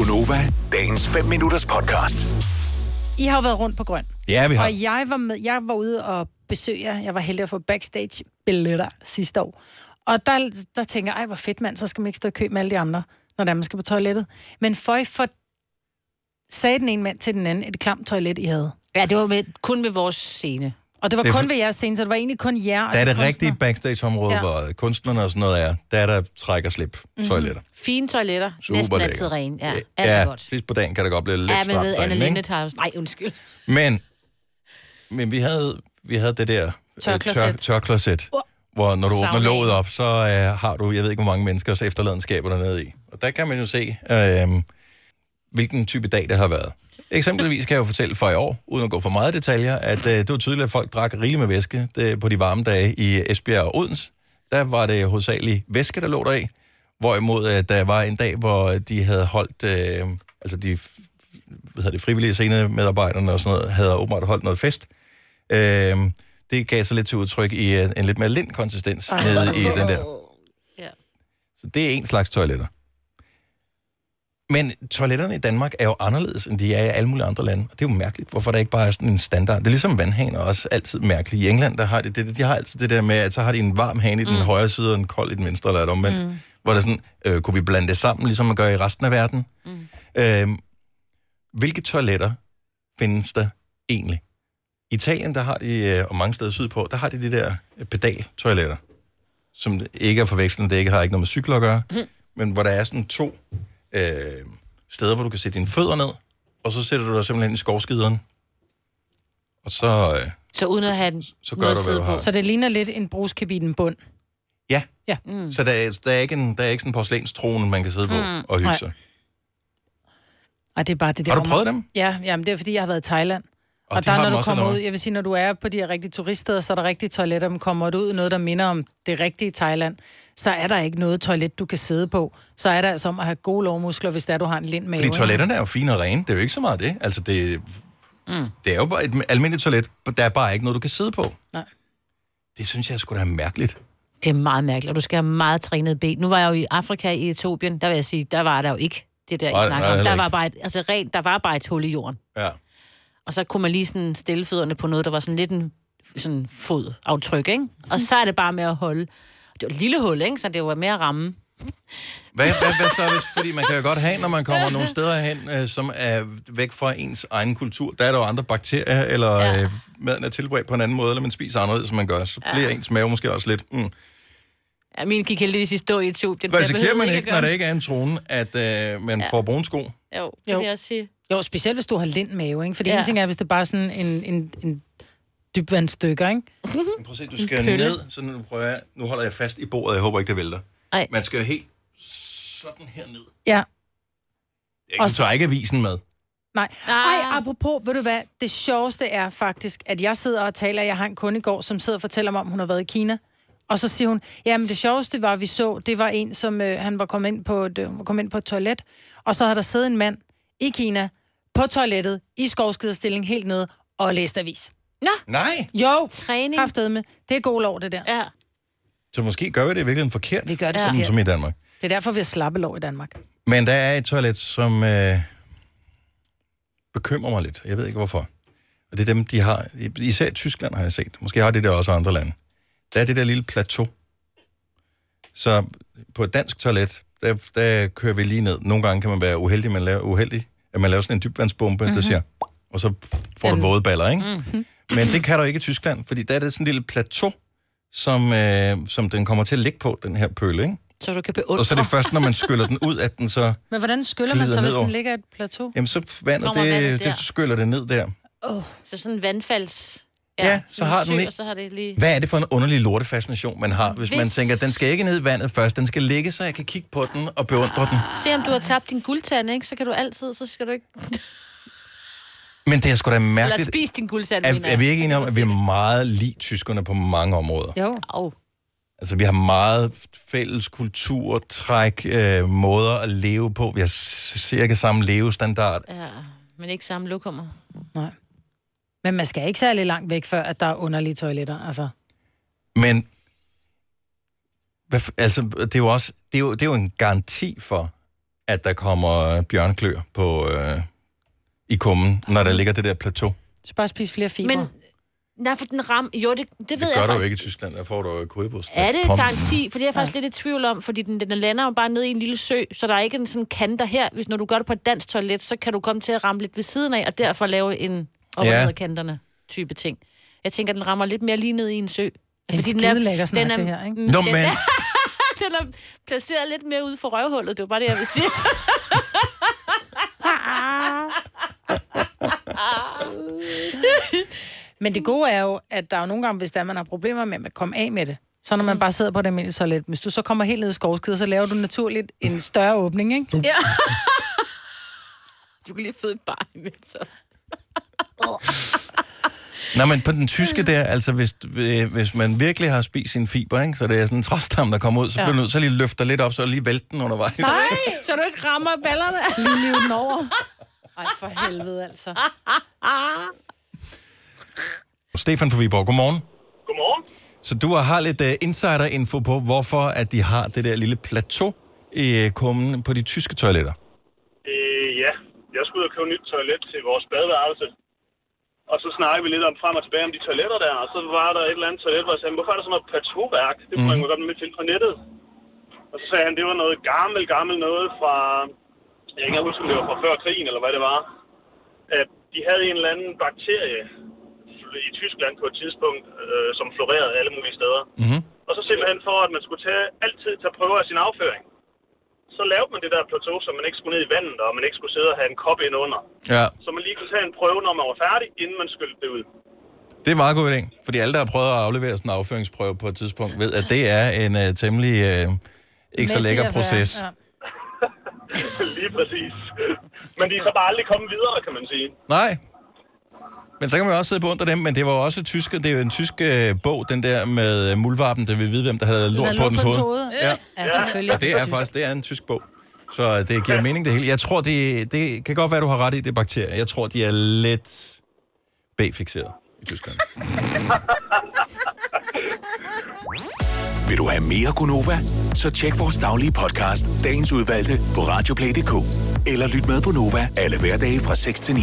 Gunova, dagens 5 minutters podcast. I har jo været rundt på Grøn. Ja, vi har. Og jeg var, med, jeg var ude og besøge jer. Jeg var heldig at få backstage billetter sidste år. Og der, der tænker jeg, ej hvor fedt mand, så skal man ikke stå i kø med alle de andre, når der man skal på toilettet. Men for I for sagde den ene mand til den anden, et klamt toilet, I havde. Ja, det var med, kun ved vores scene. Og det var Det kun for- ved jeres scene, så det var egentlig kun jer Der er de det rigtige kunstnere. backstage-område, Ja. ja. hvor kunstnerne og sådan noget er. Der er der træk og slip Mhm. toiletter. Fine toiletter, Super næsten lækker. altid rene. Ja, alt ja er godt. sidst på dagen kan det godt blive lidt Ja, men stramt ved Anna derinde, Linde ikke? tager Nej, undskyld. Men, men vi havde, vi havde det der øh, Tørkloset. tør, tørkloset, hvor når du åbner Saunaen. låget op, så øh, har du, jeg ved ikke, hvor mange menneskers efterladenskaber dernede i. Og der kan man jo se, øh, hvilken type dag det har været. Eksempelvis kan jeg jo fortælle for i år, uden at gå for meget detaljer, at øh, det var tydeligt, at folk drak rigeligt med væske det, på de varme dage i Esbjerg og Odense. Der var det hovedsageligt væske, der lå der i. Hvorimod øh, der var en dag, hvor de havde holdt, øh, altså de hvad hedder det, frivillige scenemedarbejderne og sådan noget, havde åbenbart holdt noget fest. Øh, det gav sig lidt til udtryk i øh, en lidt mere lind konsistens nede i den der. Ja. Så det er en slags toiletter. Men toiletterne i Danmark er jo anderledes, end de er i alle mulige andre lande. Og det er jo mærkeligt, hvorfor der ikke bare er sådan en standard. Det er ligesom vandhaner også altid mærkeligt. I England, der har de, det, de har altid det der med, at så har de en varm hane i den mm. højre side, og en kold i den venstre, eller et omvendt. Mm. Hvor der er sådan, øh, kunne vi blande det sammen, ligesom man gør i resten af verden? Mm. Øh, hvilke toiletter findes der egentlig? I Italien, der har de, øh, og mange steder sydpå, der har de de der øh, pedaltoiletter, som ikke er forvekslende, det ikke har ikke noget med cykler at gøre, mm. men hvor der er sådan to øh, steder, hvor du kan sætte dine fødder ned, og så sætter du dig simpelthen i skovskideren, og så, øh, Så uden at have så gør noget du, hvad sidde du på. har. Så det ligner lidt en bruskabinen bund. Ja, Ja. mm. så der, er- der, er ikke en, der er ikke sådan en porcelænstrone, man kan sidde på mm. og hygge Nej. sig. Og det er bare det der. Har du hvor man- prøvet dem? Ja, jamen det er fordi, jeg har været i Thailand. Og, Og og de der, har når du kommer ud, jeg vil sige, når du er på de her rigtige turiststeder, så er der rigtige toiletter, men kommer du ud i noget, der minder om det rigtige Thailand, så er der ikke noget toilet, du kan sidde på. Så er der altså om at have gode lovmuskler, hvis der du har en lind mave. Fordi toiletterne er jo fine og rene. Det er jo ikke så meget det. Altså, det, mm. det er jo bare et almindeligt toilet. Der er bare ikke noget, du kan sidde på. Nej. Det synes jeg skulle da er mærkeligt. Det er meget mærkeligt, og du skal have meget trænet ben. Nu var jeg jo i Afrika, i Etiopien, der vil jeg sige, der var der jo ikke det der, Nej, I snakker nej, om. Der var, bare et, altså rent, der var bare et hul i jorden. Ja. Og så kunne man lige sådan stille fødderne på noget, der var sådan lidt en sådan fodaftryk, ikke? Og så er det bare med at holde. Det var et lille hul, ikke? Så det var mere at ramme. Hvad, hvad, hvad så, hvis, fordi man kan jo godt have, når man kommer nogle steder hen, øh, som er væk fra ens egen kultur. Der er der jo andre bakterier, eller Ja. ja. øh, maden er tilberedt på en anden måde, eller man spiser anderledes, som man gør. Så bliver ens mave måske også lidt... Mm. Ja, min gik heldigvis i stå i Etiopien. så jeg Risikerer man ikke, når der ikke er en trone, at øh, man ja. får brune sko? Jo, det Jo. vil jeg også sige. Jo, specielt hvis du har lind mave, ikke? For det Ja. ene ting er, hvis det er bare sådan en, en, en dybvandstykker, ikke? Men prøv at se, du skal ned, så nu prøver jeg... Nu holder jeg fast i bordet, jeg håber ikke, det vælter. Ej. Man skal jo helt sådan her ned. Ja. Jeg kan Og så ikke avisen med. Nej. Ej, apropos, ved du hvad, det sjoveste er faktisk, at jeg sidder og taler, jeg har en kunde i går, som sidder og fortæller mig, om hun har været i Kina. Og så siger hun, jamen det sjoveste var, vi så, det var en, som øh, han var kommet ind, på et, øh, var kommet ind på et toilet, og så havde der siddet en mand i Kina på toilettet, i skovskiderstilling helt nede, og læst avis. Nej! Jo, Træning. med. Det er god lov, det der. Ja. Så måske gør vi det i virkeligheden forkert, Vi gør det som, forkert. som i Danmark. Det er derfor, vi har slappe lov i Danmark. Men der er et toilet, som øh, bekymrer mig lidt. Jeg ved ikke hvorfor. Og det er dem, de har. Især i Tyskland har jeg set. Måske har de det også i andre lande. Der er det der lille plateau. Så på et dansk toilet, der, der kører vi lige ned. Nogle gange kan man være uheldig, man laver, uheldig at man laver sådan en dybvandsbombe, mm-hmm. der siger, og så får du våde baller, ikke? Mm-hmm. Men det kan du ikke i Tyskland, fordi der er det sådan en lille plateau, som, øh, som den kommer til at ligge på, den her pøle, ikke? Så du kan beundre. Og så er det først, når man skyller den ud, at den så... Men hvordan skyller man så, hvis den ligger i et plateau? Jamen, så vandet, Kommer det, vandet det, der. det skyller det ned der. Så sådan en vandfalds... Ja, så sådan en har den sø, ikke- Og så har det lige... Hvad er det for en underlig lortefascination, man har, hvis, hvis man tænker, den skal ikke ned i vandet først, den skal ligge, så jeg kan kigge på den og beundre den. Se om du har tabt din guldtand, ikke? Så kan du altid, så skal du ikke... Men det er sgu da Eller mærkeligt. spis din guldtand, Er, er vi ikke enige om, Så at vi er meget lige tyskerne på mange områder? Jo. Au. Altså, vi har meget fælles kultur, træk, øh, måder at leve på. Vi har cirka samme levestandard. Ja, men ikke samme lokummer. Nej. Men man skal ikke særlig langt væk, før at der er underlige toiletter. Altså. Men hvad, altså, det er jo også det er jo, det er jo en garanti for, at der kommer bjørnklør på, øh, i kummen, når der ligger det der plateau. Så bare spise flere fiber. Men, nej, for den ram... Jo, det, det ved Det jeg gør du jo ikke i Tyskland, der får du jo kødbos. Er det garanti? For det er jeg faktisk lidt i tvivl om, fordi den, den lander jo bare nede i en lille sø, så der er ikke en sådan kanter her. Hvis når du gør det på et dansk toilet, så kan du komme til at ramme lidt ved siden af, og derfor lave en op Ja. af kanterne type ting. Jeg tænker, den rammer lidt mere lige ned i en sø. En skidelækker snak, det her, ikke? Nå, den, men er, den er placeret lidt mere ude for røvhullet, det var bare det, jeg vil sige. Men det gode er jo, at der er jo nogle gange, hvis der man har problemer med at komme af med det, så når man bare sidder på det almindelige toilet, hvis du så kommer helt ned i skovskide, så laver du naturligt en større åbning, ikke? ja. Du kan lige føde et barn imens også. Nå, men på den tyske der, altså hvis, øh, hvis man virkelig har spist sin fiber, ikke, så det er sådan en træstam, der kommer ud, så Ja. bliver du nødt til at lige løfte lidt op, så lige vælte den undervejs. Nej, så du ikke rammer ballerne. Lige live den over. Ej, for helvede altså. Stefan fra Viborg, godmorgen. Godmorgen. Så du har lidt uh, insider-info på, hvorfor at de har det der lille plateau i uh, kummen på de tyske toiletter. Øh, ja, jeg skulle ud og købe nyt toilet til vores badeværelse. Og så snakkede vi lidt om frem og tilbage om de toiletter der, og så var der et eller andet toilet, hvor jeg sagde, hvorfor er der sådan noget plateauværk? Det kunne mm. man godt med til på nettet. Og så sagde han, det var noget gammel, gammel noget fra, jeg kan ikke huske, om det var fra før krigen, eller hvad det var. At de havde en eller anden bakterie i Tyskland på et tidspunkt, øh, som florerede alle mulige steder. Mm-hmm. Og så simpelthen for, at man skulle tage, altid tage prøver af sin afføring. Så lavede man det der plateau, så man ikke skulle ned i vandet, og man ikke skulle sidde og have en kop ind under. Ja, Så man lige kunne tage en prøve, når man var færdig, inden man skyldte det ud. det er en meget god idé. Fordi alle, der har prøvet at aflevere sådan en afføringsprøve på et tidspunkt, ved, at det er en uh, temmelig uh, ikke så lækker proces. ja. lige præcis. Men de er så bare aldrig kommet videre, kan man sige. Nej. Men så kan man også sidde på under dem, men det var også tyske, det er jo en tysk øh, bog, den der med øh, muldvarpen, der vil vide, hvem der havde lort på dens hoved. Ja. Ja. ja, selvfølgelig. Og det er faktisk det er en tysk bog. Så det giver mening det hele. Jeg tror, det, det kan godt være, du har ret i, det er bakterier. Jeg tror, de er lidt B-fixeret i Tyskland. Vil du have mere Gunova? Så tjek vores daglige podcast, dagens udvalgte, på radioplay.dk. Eller lyt med på Nova alle hverdage fra 6 til 9.